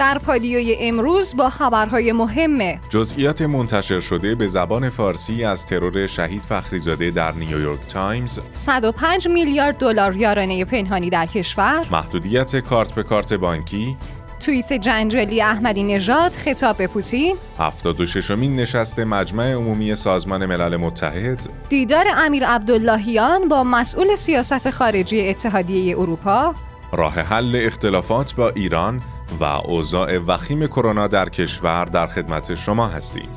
در پادیوی امروز با خبرهای مهمه جزئیات منتشر شده به زبان فارسی از ترور شهید فخریزاده در نیویورک تایمز. 105 میلیارد دلار یارانه پنهانی در کشور. محدودیت کارت به کارت بانکی. توییت جنجالی احمدی نژاد خطاب به پوتین. 76 مین نشست مجمع عمومی سازمان ملل متحد. دیدار امیر عبداللهیان با مسئول سیاست خارجی اتحادیه اروپا. راه حل اختلافات با ایران و اوضاع وخیم کرونا در کشور در خدمت شما هستیم.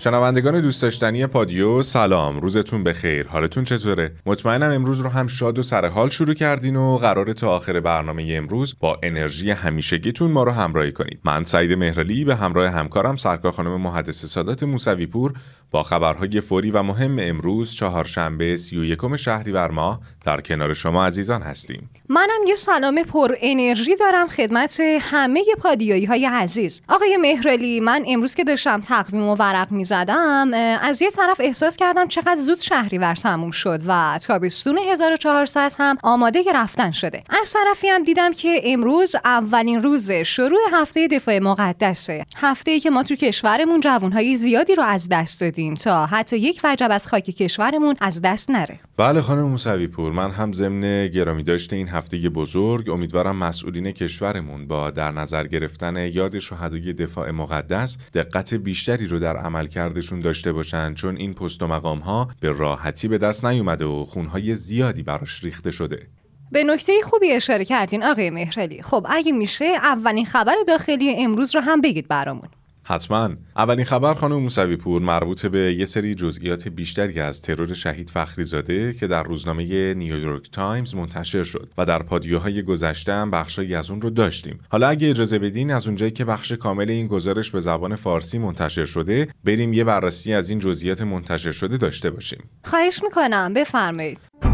شنوندگان دوست داشتنی پادیو سلام. روزتون بخیر. حالتون چطوره؟ مطمئنم امروز رو هم شاد و سرحال شروع کردین و قرار تا آخر برنامه امروز با انرژی همیشگیتون ما رو همراهی کنید. من سعید مهرلی به همراه همکارم سرکار خانم محدث سادات موسوی پور با خبرهای فوری و مهم امروز چهارشنبه 31 شهریور ماه در کنار شما عزیزان هستیم. منم یه سلام پر انرژی دارم خدمت همه پادیایی های عزیز. آقای مهرلی من امروز که داشتم تقویم و ورق می زدم از یه طرف احساس کردم چقدر زود شهریور تموم شد و تابستون 1400 هم آماده رفتن شده. از طرفی هم دیدم که امروز اولین روز شروع هفته دفاع مقدسه. هفته ای که ما تو کشورمون جوانهای زیادی رو از دست دادیم تا حتی یک وجب از خاک کشورمون از دست نره. بله خانم موسوی پور من هم ضمن گرامی داشت این هفته بزرگ امیدوارم مسئولین کشورمون با در نظر گرفتن یاد شهدای دفاع مقدس دقت بیشتری رو در عملکردشون داشته باشن چون این پست و مقام ها به راحتی به دست نیومده و خونهای زیادی براش ریخته شده. به نکته خوبی اشاره کردین آقای مهرلی خب اگه میشه اولین خبر داخلی امروز رو هم بگید برامون. حتما. اولین خبر خانم موسوی پور مربوط به یه سری جزئیات بیشتری از ترور شهید فخری زاده که در روزنامه نیویورک تایمز منتشر شد و در پادیوهای گذشته هم بخشی از اون رو داشتیم. حالا اگه اجازه بدین از اونجایی که بخش کامل این گزارش به زبان فارسی منتشر شده بریم یه بررسی از این جزئیات منتشر شده داشته باشیم. خواهش می‌کنم بفرمایید.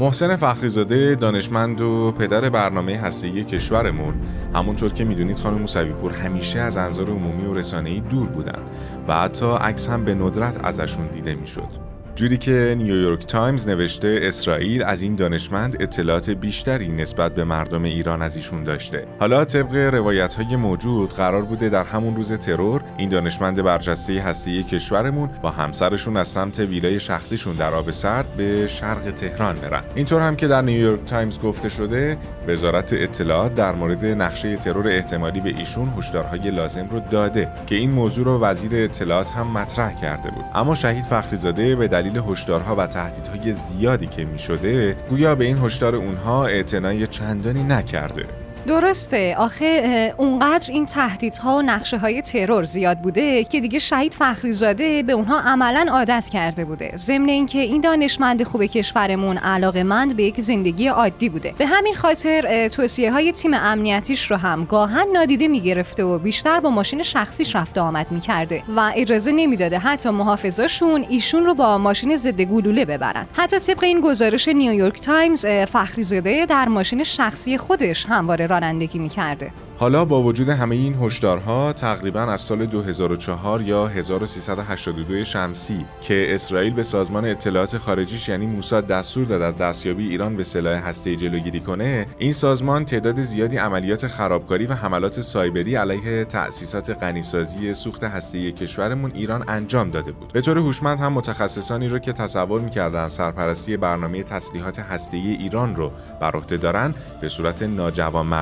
محسن فخریزاده دانشمند و پدر برنامه هسته‌ای کشورمون همونطور که می‌دونید خانم موسوی پور همیشه از انظار عمومی و رسانه‌ای دور بودن و حتی عکس هم به ندرت ازشون دیده می‌شد. جوری که نیویورک تایمز نوشته اسرائیل از این دانشمند اطلاعات بیشتری نسبت به مردم ایران از ایشون داشته. حالا طبق روایت های موجود قرار بوده در همون روز ترور این دانشمند برجسته هسته‌ای کشورمون با همسرشون از سمت ویلای شخصیشون در آب سرد به شرق تهران برن. اینطور هم که در نیویورک تایمز گفته شده وزارت اطلاعات در مورد نقشه ترور احتمالی به ایشون هشدارهای لازم رو داده که این موضوع رو وزیر اطلاعات هم مطرح کرده بود. اما شهید فخریزاده به دلیل هشدارها و تهدیدهای زیادی که می شده گویا به این هشدار اونها اعتنای چندانی نکرده. درسته. آخه اونقدر این تهدیدها و نقشه های ترور زیاد بوده که دیگه شهید فخری زاده به اونها عملا عادت کرده بوده. ضمن اینکه این دانشمند خوب کشورمون علاقه مند به یک زندگی عادی بوده. به همین خاطر توصیه های تیم امنیتیش رو هم گاهاً نادیده می‌گرفته و بیشتر با ماشین شخصیش رفت آمد می‌کرده. و اجازه نمی‌داده حتی محافظاشون ایشون رو با ماشین ضد گلوله ببرن. حتی طبق این گزارش نیویورک تایمز فخری زاده در ماشین شخصی خودش همواره رانندگی می‌کرده. حالا با وجود همه این هشدارها تقریبا از سال 2004 یا 1382 شمسی که اسرائیل به سازمان اطلاعات خارجیش یعنی موساد دستور داد از دستیابی ایران به سلاح هسته‌ای جلوگیری کنه این سازمان تعداد زیادی عملیات خرابکاری و حملات سایبری علیه تأسیسات غنیسازی سوخت هسته‌ای کشورمون ایران انجام داده بود. به طور هوشمند هم متخصصانی رو که تصور می‌کردن سرپرستی برنامه تسلیحات هسته‌ای ایران رو بر عهده دارن به صورت ناجوانمردانه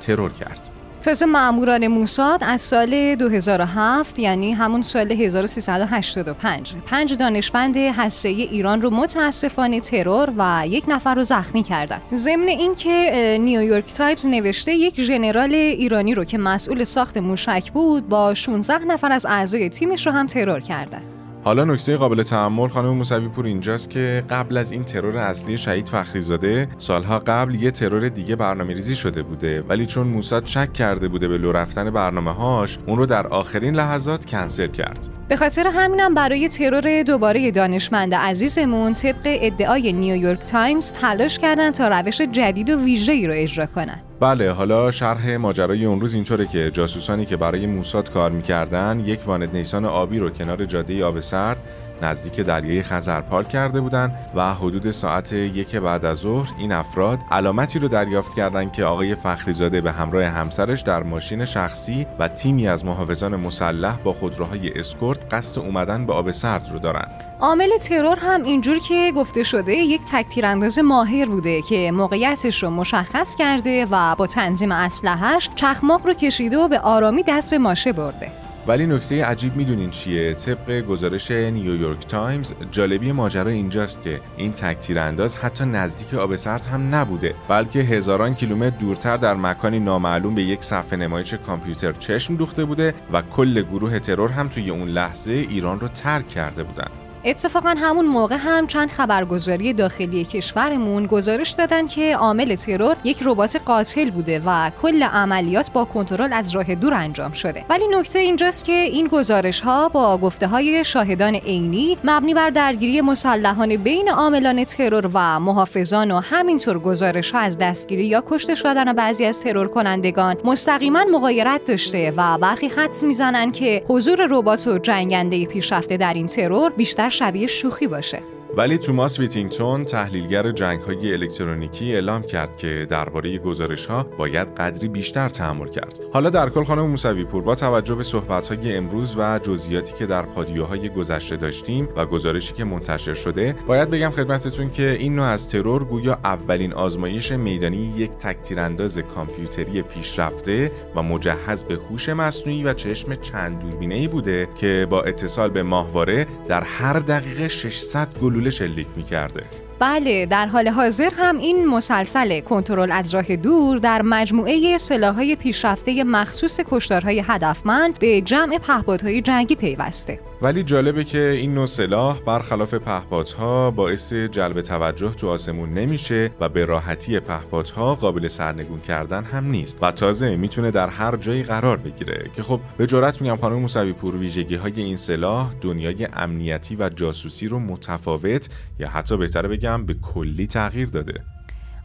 ترور کرد. تازه مأموران موساد از سال 2007 یعنی همون سال 1385 پنج دانشمند هسته‌ای ایران رو متاسفانه ترور و یک نفر رو زخمی کردن. ضمن اینکه نیویورک تایمز نوشته یک ژنرال ایرانی رو که مسئول ساخت موشک بود با 16 نفر از اعضای تیمش رو هم ترور کردن حالا نکته قابل تأمل خانم موسوی پور اینجاست که قبل از این ترور اصلی شهید فخریزاده سالها قبل یه ترور دیگه برنامه ریزی شده بوده. ولی چون موساد شک کرده بوده به لو رفتن برنامه هاش اون رو در آخرین لحظات کنسل کرد. به خاطر همینم برای ترور دوباره دانشمند عزیزمون طبق ادعای نیویورک تایمز تلاش کردن تا روش جدید و ویژه‌ای رو اجرا کنن. بله حالا شرح ماجرای اون روز اینطوره که جاسوسانی که برای موساد کار می‌کردن یک وانت نیسان آبی رو کنار جاده آب سرد نزدیک دریای خزر پارک کرده بودند و حدود ساعت یک بعد از ظهر این افراد علامتی رو دریافت کردند که آقای فخریزاده به همراه همسرش در ماشین شخصی و تیمی از محافظان مسلح با خودروهای اسکورت قصد اومدن به آب سرد رو دارن عامل ترور هم اینجور که گفته شده یک تکتیرانداز ماهر بوده که موقعیتش رو مشخص کرده و با تنظیم اسلحهش چخماق رو کشیده و به آرامی دست به ماشه برده. ولی نکته عجیب می‌دونین چیه؟ طبق گزارش نیویورک تایمز جالبی ماجرا اینجاست که این تکتیر انداز حتی نزدیک آب سرد هم نبوده بلکه هزاران کیلومتر دورتر در مکانی نامعلوم به یک صفحه نمایش کامپیوتر چشم دوخته بوده و کل گروه ترور هم توی اون لحظه ایران رو ترک کرده بودن. اتفاقا همون موقع هم چند خبرگزاری داخلی کشورمون گزارش دادن که عامل ترور یک ربات قاتل بوده و کل عملیات با کنترل از راه دور انجام شده. ولی نکته اینجاست که این گزارش ها با گفته های شاهدان عینی مبنی بر درگیری مسلحانه بین عاملان ترور و محافظان و همینطور گزارش ها از دستگیری یا کشته شدن بعضی از ترور کنندگان مستقیما مغایرت داشته و برخی حدس می‌زنن که حضور ربات و جنگنده پیشرفته در این ترور بیشتر شبیه شوخی باشه. ولی توماس ویتینگتون تحلیلگر جنگ های الکترونیکی اعلام کرد که درباره گزارش ها باید قدری بیشتر تحمل کرد. حالا در کل خانم موسوی پور با توجه به صحبت های امروز و جزئیاتی که در پادیوهای گذشته داشتیم و گزارشی که منتشر شده، باید بگم خدمتتون که این نوع از ترور گویا اولین آزمایش میدانی یک تکتیرانداز کامپیوتری پیشرفته و مجهز به هوش مصنوعی و چشم چند دوربینه‌ای بوده که با اتصال به ماهواره در هر دقیقه 600 گلوله شلیک می‌کرده. بله در حال حاضر هم این مسلسل کنترل از راه دور در مجموعه سلاحهای پیشرفته مخصوص کشتارهای هدفمند به جمع پهپادهای جنگی پیوسته. ولی جالبه که این نوع سلاح برخلاف پهپادها باعث جلب توجه تو آسمون نمیشه و به راحتی پهپادها قابل سرنگون کردن هم نیست. و تازه می‌تونه در هر جایی قرار بگیره که خب به جرات میگم خانم موسوی پور ویژگی های این سلاح دنیای امنیتی و جاسوسی رو متفاوت یا حتی بهتره بگم به کلی تغییر داده.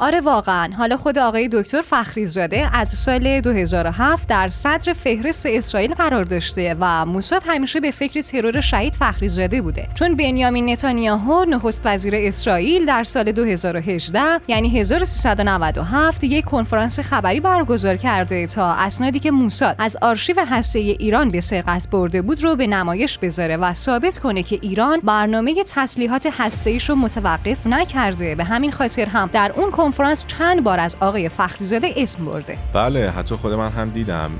آره واقعا. حالا خود آقای دکتر فخری زاده از سال 2007 در صدر فهرست اسرائیل قرار داشته و موساد همیشه به فکر ترور شهید فخری زاده بوده. چون بنیامین نتانیاهو نخست وزیر اسرائیل در سال 2018 یعنی 1397 یک کنفرانس خبری برگزار کرده تا اسنادی که موساد از آرشیو هسته ایران به سرقت برده بود رو به نمایش بذاره و ثابت کنه که ایران برنامه تسلیحات هسته رو متوقف نکرده. به همین خاطر هم در اون کنفرانس چند بار از آقای فخریزاده اسم برده بله حتی خود من هم دیدم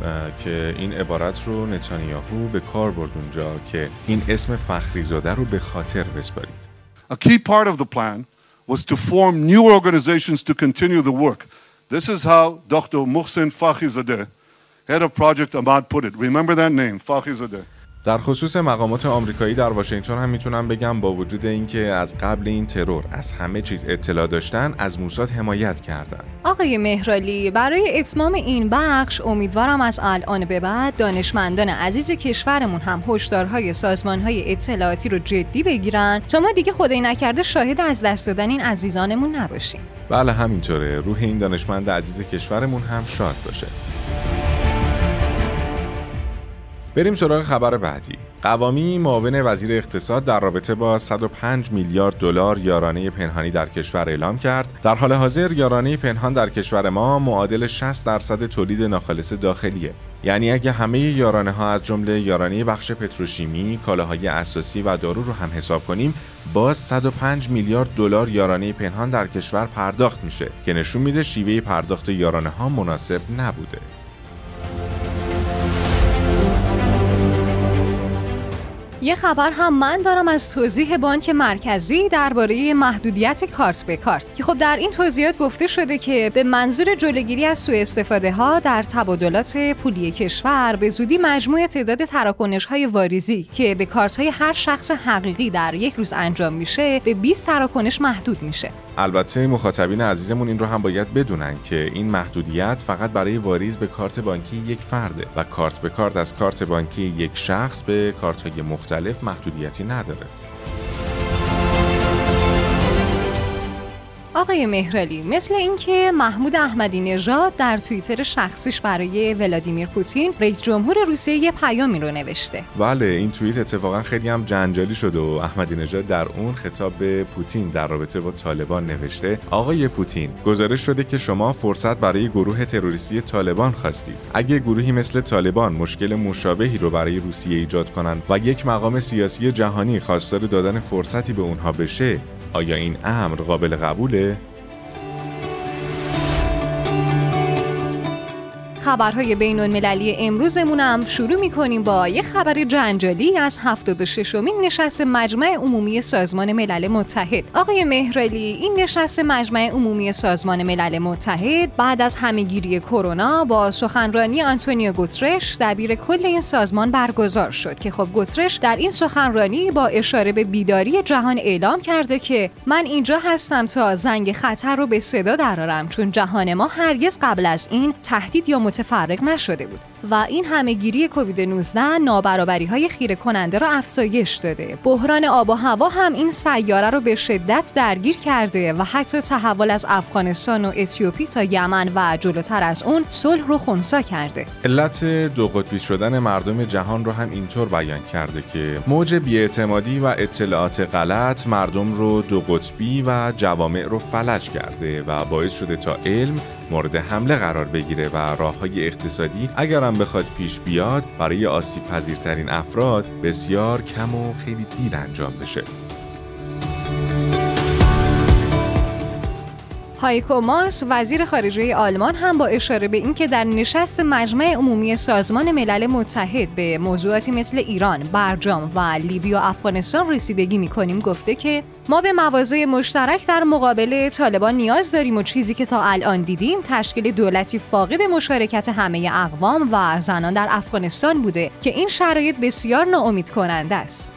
که این عبارت رو نتانیاهو به کار برد اونجا که این اسم فخریزاده رو به خاطر بسپارید A key part of the plan was to form new organizations to continue the work. This is how Dr. Muhsin Fakhrizadeh, head of Project Ahmad, put it. Remember that name, Fakhrizadeh. در خصوص مقامات آمریکایی در واشنگتن هم می‌تونم بگم با وجود اینکه از قبل این ترور از همه چیز اطلاع داشتن از موساد حمایت کردن. آقای مهرالی برای اتمام این بخش امیدوارم از الان به بعد دانشمندان عزیز کشورمون هم هشدارهای سازمانهای اطلاعاتی رو جدی بگیرن تا ما دیگه خدای نکرده شاهد از دست دادن این عزیزانمون نباشیم. بله همینطوره. روح این دانشمند عزیز کشورمون هم شاد باشه. بریم سراغ خبر بعدی. قوامی معاون وزیر اقتصاد در رابطه با 105 میلیارد دلار یارانه پنهانی در کشور اعلام کرد. در حال حاضر یارانه پنهان در کشور ما معادل 60 درصد تولید ناخالص داخلیه. یعنی اگه همه یارانه ها از جمله یارانه بخش پتروشیمی، کالاهای اساسی و دارو رو هم حساب کنیم، باز 105 میلیارد دلار یارانه پنهان در کشور پرداخت میشه که نشون میده شیوه پرداخت یارانه ها مناسب نبوده. یه خبر هم من دارم از توضیح بانک مرکزی درباره محدودیت کارت به کارت. که خب در این توضیحات گفته شده که به منظور جلوگیری از سوء استفاده ها در تبادلات پولی کشور به زودی مجموع تعداد تراکنش های واریزی که به کارت های هر شخص حقیقی در یک روز انجام میشه به 20 تراکنش محدود میشه. البته مخاطبین عزیزمون این رو هم باید بدونن که این محدودیت فقط برای واریز به کارت بانکی یک فرده و کارت به کارت از کارت بانکی یک شخص به کارت های مختلف محدودیتی نداره. آقای مهرالی مثل اینکه محمود احمدی نژاد در توییتر شخصیش برای ولادیمیر پوتین رئیس جمهور روسیه یه پیامی رو نوشته. بله این توییت اتفاقا خیلی هم جنجالی شده و احمدی نژاد در اون خطاب به پوتین در رابطه با طالبان نوشته آقای پوتین گزارش شده که شما فرصت برای گروه تروریستی طالبان خواستید. اگه گروهی مثل طالبان مشکل مشابهی رو برای روسیه ایجاد کنند و یک مقام سیاسی جهانی خواستار دادن فرصتی به اونها بشه آیا این امر قابل قبوله؟ خبرهای بین المللی امروزمون هم شروع می‌کنیم با یه خبر جنجالی از 76 امین نشست مجمع عمومی سازمان ملل متحد. آقای مهرالی این نشست مجمع عمومی سازمان ملل متحد بعد از همهگیری کرونا با سخنرانی آنتونیو گوترش دبیر کل این سازمان برگزار شد که خب گوترش در این سخنرانی با اشاره به بیداری جهان اعلام کرده که من اینجا هستم تا زنگ خطر رو به صدا درارم چون جهان ما هرگز قبل از این تهدید یا متفرق نشده بود و این همهگیری کووید 19 نابرابری های خیره کننده را افزایش داده. بحران آب و هوا هم این سیاره رو به شدت درگیر کرده و حتی تحول از افغانستان و اتیوپی تا یمن و جلوتر از اون صلح رو خونسا کرده. علت دو قطبی شدن مردم جهان رو هم اینطور بیان کرده که موج بیاعتمادی و اطلاعات غلط مردم رو دو قطبی و جوامع رو فلج کرده و باعث شده تا علم مورد حمله قرار بگیره و راه های اقتصادی اگرم بخواد پیش بیاد برای آسیب پذیرترین افراد بسیار کم و خیلی دیر انجام بشه. هایکو ماس وزیر خارجه آلمان هم با اشاره به اینکه در نشست مجمع عمومی سازمان ملل متحد به موضوعاتی مثل ایران، برجام و لیبی و افغانستان رسیدگی می‌کنیم گفته که ما به مواضع مشترک در مقابل طالبان نیاز داریم و چیزی که تا الان دیدیم تشکیل دولتی فاقد مشارکت همه اقوام و زنان در افغانستان بوده که این شرایط بسیار ناامید کننده است.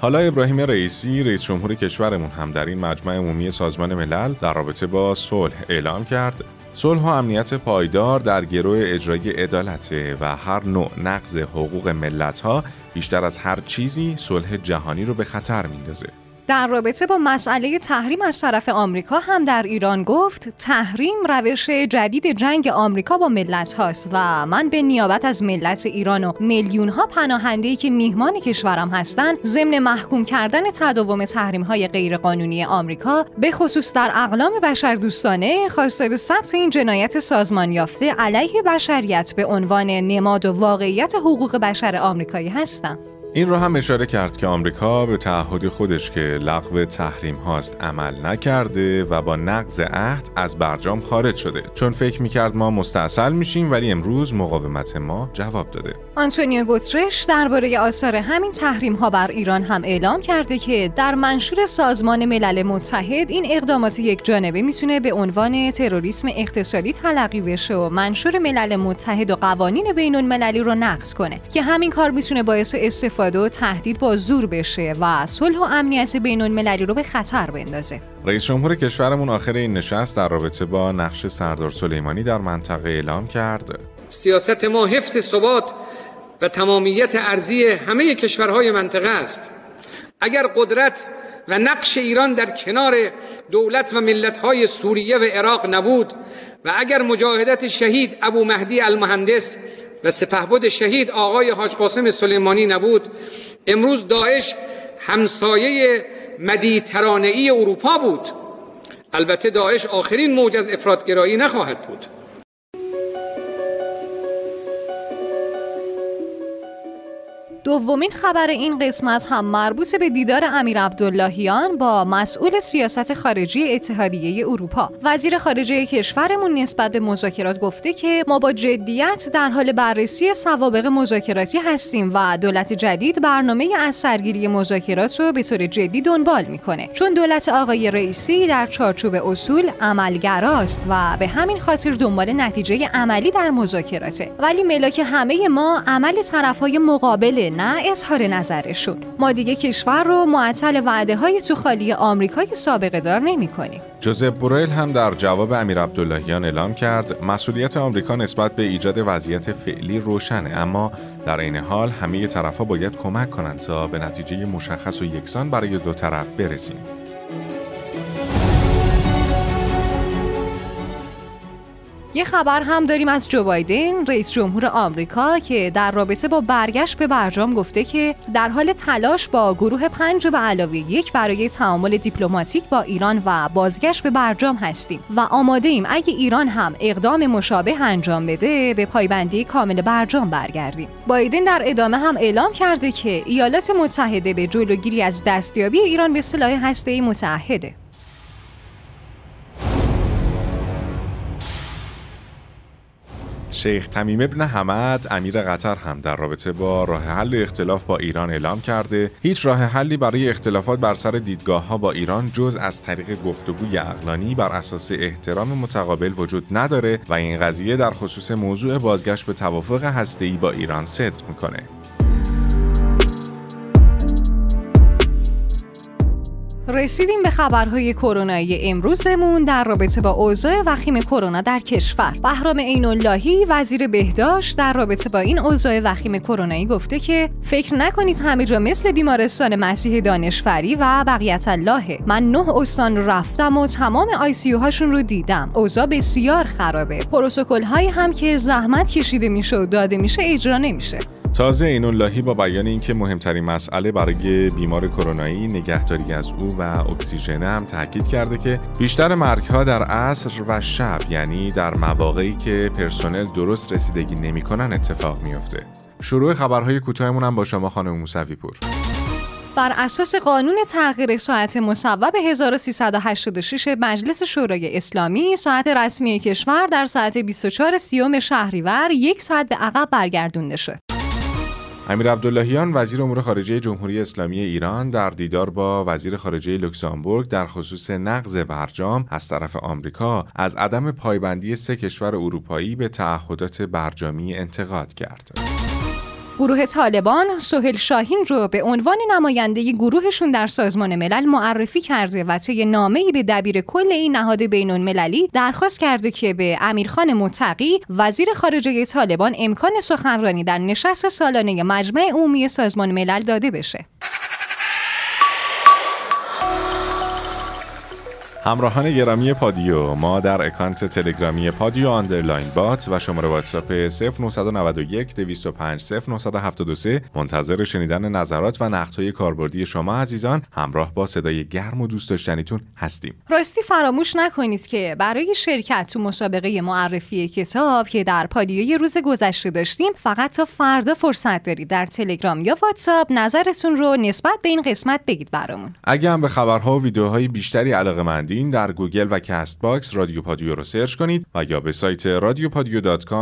حالا ابراهیم رئیسی رئیس جمهور کشورمون هم در این مجمع عمومی سازمان ملل در رابطه با صلح اعلام کرد صلح و امنیت پایدار در گروه اجرای عدالته و هر نوع نقض حقوق ملت ها بیشتر از هر چیزی صلح جهانی رو به خطر میندازه. در رابطه با مسئله تحریم از طرف آمریکا هم در ایران گفت تحریم روش جدید جنگ آمریکا با ملت هاست و من به نیابت از ملت ایران و میلیون ها پناهنده که میهمان کشورم هستند ضمن محکوم کردن تداوم تحریم های غیرقانونی آمریکا به خصوص در اقلام بشر دوستانه خواسته به ثبت این جنایت سازمان یافته علیه بشریت به عنوان نماد و واقعیت حقوق بشر آمریکایی هستم. این رو هم اشاره کرد که آمریکا به تعهد خودش که لغو تحریم هاست عمل نکرده و با نقض عهد از برجام خارج شده. چون فکر می‌کرد ما مستاصل میشیم ولی امروز مقاومت ما جواب داده. آنتونیو گوترش درباره آثار همین تحریم ها بر ایران هم اعلام کرده که در منشور سازمان ملل متحد این اقدامات یک جانبه می‌تونه به عنوان تروریسم اقتصادی تلقی بشه و منشور ملل متحد و قوانین بین المللی رو نقض کنه که همین کار می‌تونه باعث استفاده و تهدید با زور بشه و صلح و امنیت بین المللی رو به خطر بندازه. رئیس جمهور کشورمون آخر این نشست در رابطه با نقش سردار سلیمانی در منطقه اعلام کرد سیاست ما حفظ ثبات و تمامیت ارزی همه کشورهای منطقه است. اگر قدرت و نقش ایران در کنار دولت و ملتهای سوریه و عراق نبود و اگر مجاهدت شهید ابو مهدی المهندس و سپهبد شهید آقای حاج قاسم سلیمانی نبود امروز داعش همسایه مدیترانه‌ای اروپا بود البته داعش آخرین موج از افرادگرایی نخواهد بود دومین خبر این قسمت هم مربوط به دیدار امیر عبداللهیان با مسئول سیاست خارجی اتحادیه اروپا. وزیر خارجه کشورمون نسبت به مذاکرات گفته که ما با جدیت در حال بررسی سوابق مذاکراتی هستیم و دولت جدید برنامه از سرگیری مذاکرات رو به طور جدی دنبال می‌کنه. چون دولت آقای رئیسی در چارچوب اصول عملگراست و به همین خاطر دنبال نتیجه عملی در مذاکراته. ولی ملاک همه ما عمل طرفهای مقابل نه اظهار نظرشون. ما دیگه کشور رو معطل وعده های تو خالی آمریکای سابقه دار نمی کنیم جوزف بوریل هم در جواب امیر عبداللهیان اعلام کرد مسئولیت آمریکا نسبت به ایجاد وضعیت فعلی روشنه اما در این حال همه طرفها باید کمک کنند تا به نتیجه مشخص و یکسان برای دو طرف برسیم. یه خبر هم داریم از جو بایدن رئیس جمهور آمریکا که در رابطه با برگشت به برجام گفته که در حال تلاش با گروه پنج به علاوه یک برای تعامل دیپلماتیک با ایران و بازگشت به برجام هستیم و آماده ایم اگه ایران هم اقدام مشابه انجام بده به پایبندی کامل برجام برگردیم. بایدن در ادامه هم اعلام کرده که ایالات متحده به جلوگیری از دستیابی ایران به سلاح هسته‌ای متحده شیخ تمیم ابن حمد امیر قطر هم در رابطه با راه حل اختلاف با ایران اعلام کرده. هیچ راه حلی برای اختلافات بر سر دیدگاه ها با ایران جز از طریق گفتگوی اقلانی بر اساس احترام متقابل وجود نداره و این قضیه در خصوص موضوع بازگشت به توافق هسته‌ای با ایران صدق می‌کنه. رسیدیم به خبرهای کرونایی امروزمون در رابطه با اوضاع وخیم کرونا در کشور. بهرام عین اللهی وزیر بهداشت در رابطه با این اوضاع وخیم کرونایی گفته که فکر نکنید همه جا مثل بیمارستان مسیح دانشوری و بقیت اللهه. من نه استان رفتم و تمام آی هاشون رو دیدم. اوضاع بسیار خرابه. پروتکل هایی هم که زحمت کشیده میشه و داده میشه اجرا نمیشه. تازه این اللهی با بیان اینکه مهمترین مسئله برای بیمار کرونایی نگهداری از او و اکسیژن هم تاکید کرده که بیشتر مرگ ها در عصر و شب یعنی در مواقعی که پرسنل درست رسیدگی نمی‌کنن اتفاق میافته. شروع خبرهای کوتاهمون هم با شما خانم موسوی پور. بر اساس قانون تغییر ساعت مصوب 1386 مجلس شورای اسلامی ساعت رسمی کشور در ساعت 24 سیوم شهریور یک ساعت به عقب برگردونده شد. امیر عبداللهیان وزیر امور خارجه جمهوری اسلامی ایران در دیدار با وزیر خارجه لوکزامبورگ در خصوص نقض برجام از طرف آمریکا از عدم پایبندی سه کشور اروپایی به تعهدات برجامی انتقاد کرد. گروه طالبان سهیل شاهین رو به عنوان نماینده گروهشون در سازمان ملل معرفی کرده و طی نامه‌ای به دبیر کل این نهاد بین المللی درخواست کرده که به امیرخان متقی وزیر خارجه طالبان امکان سخنرانی در نشست سالانه مجمع عمومی سازمان ملل داده بشه. همراهان گرامی پادیو ما در اکانت تلگرامی پادیو underline bot و شماره واتساپ 0991 205 0973 منتظر شنیدن نظرات و نقدهای کاربردی شما عزیزان همراه با صدای گرم و دوست داشتنیتون هستیم. راستی فراموش نکنید که برای شرکت تو مسابقه معرفی کتاب که در پادیوی روز گذشته داشتیم فقط تا فردا فرصت دارید در تلگرام یا واتساپ نظرتون رو نسبت به این قسمت بگید برامون. اگه هم به خبرها و ویدیوهای بیشتری علاقه در گوگل و کست باکس رادیو پادیو رو سرچ کنید و یا به سایت رادیو پادیو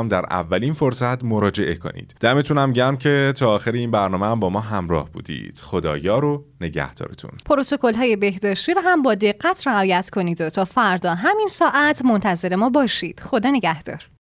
در اولین فرصت مراجعه کنید. دمتونم گرم که تا آخر این برنامه هم با ما همراه بودید. خدا یار و نگهدارتون. پروتکل های بهداشتی رو هم با دقت رعایت کنید و تا فردا همین ساعت منتظر ما باشید. خدا نگهدار.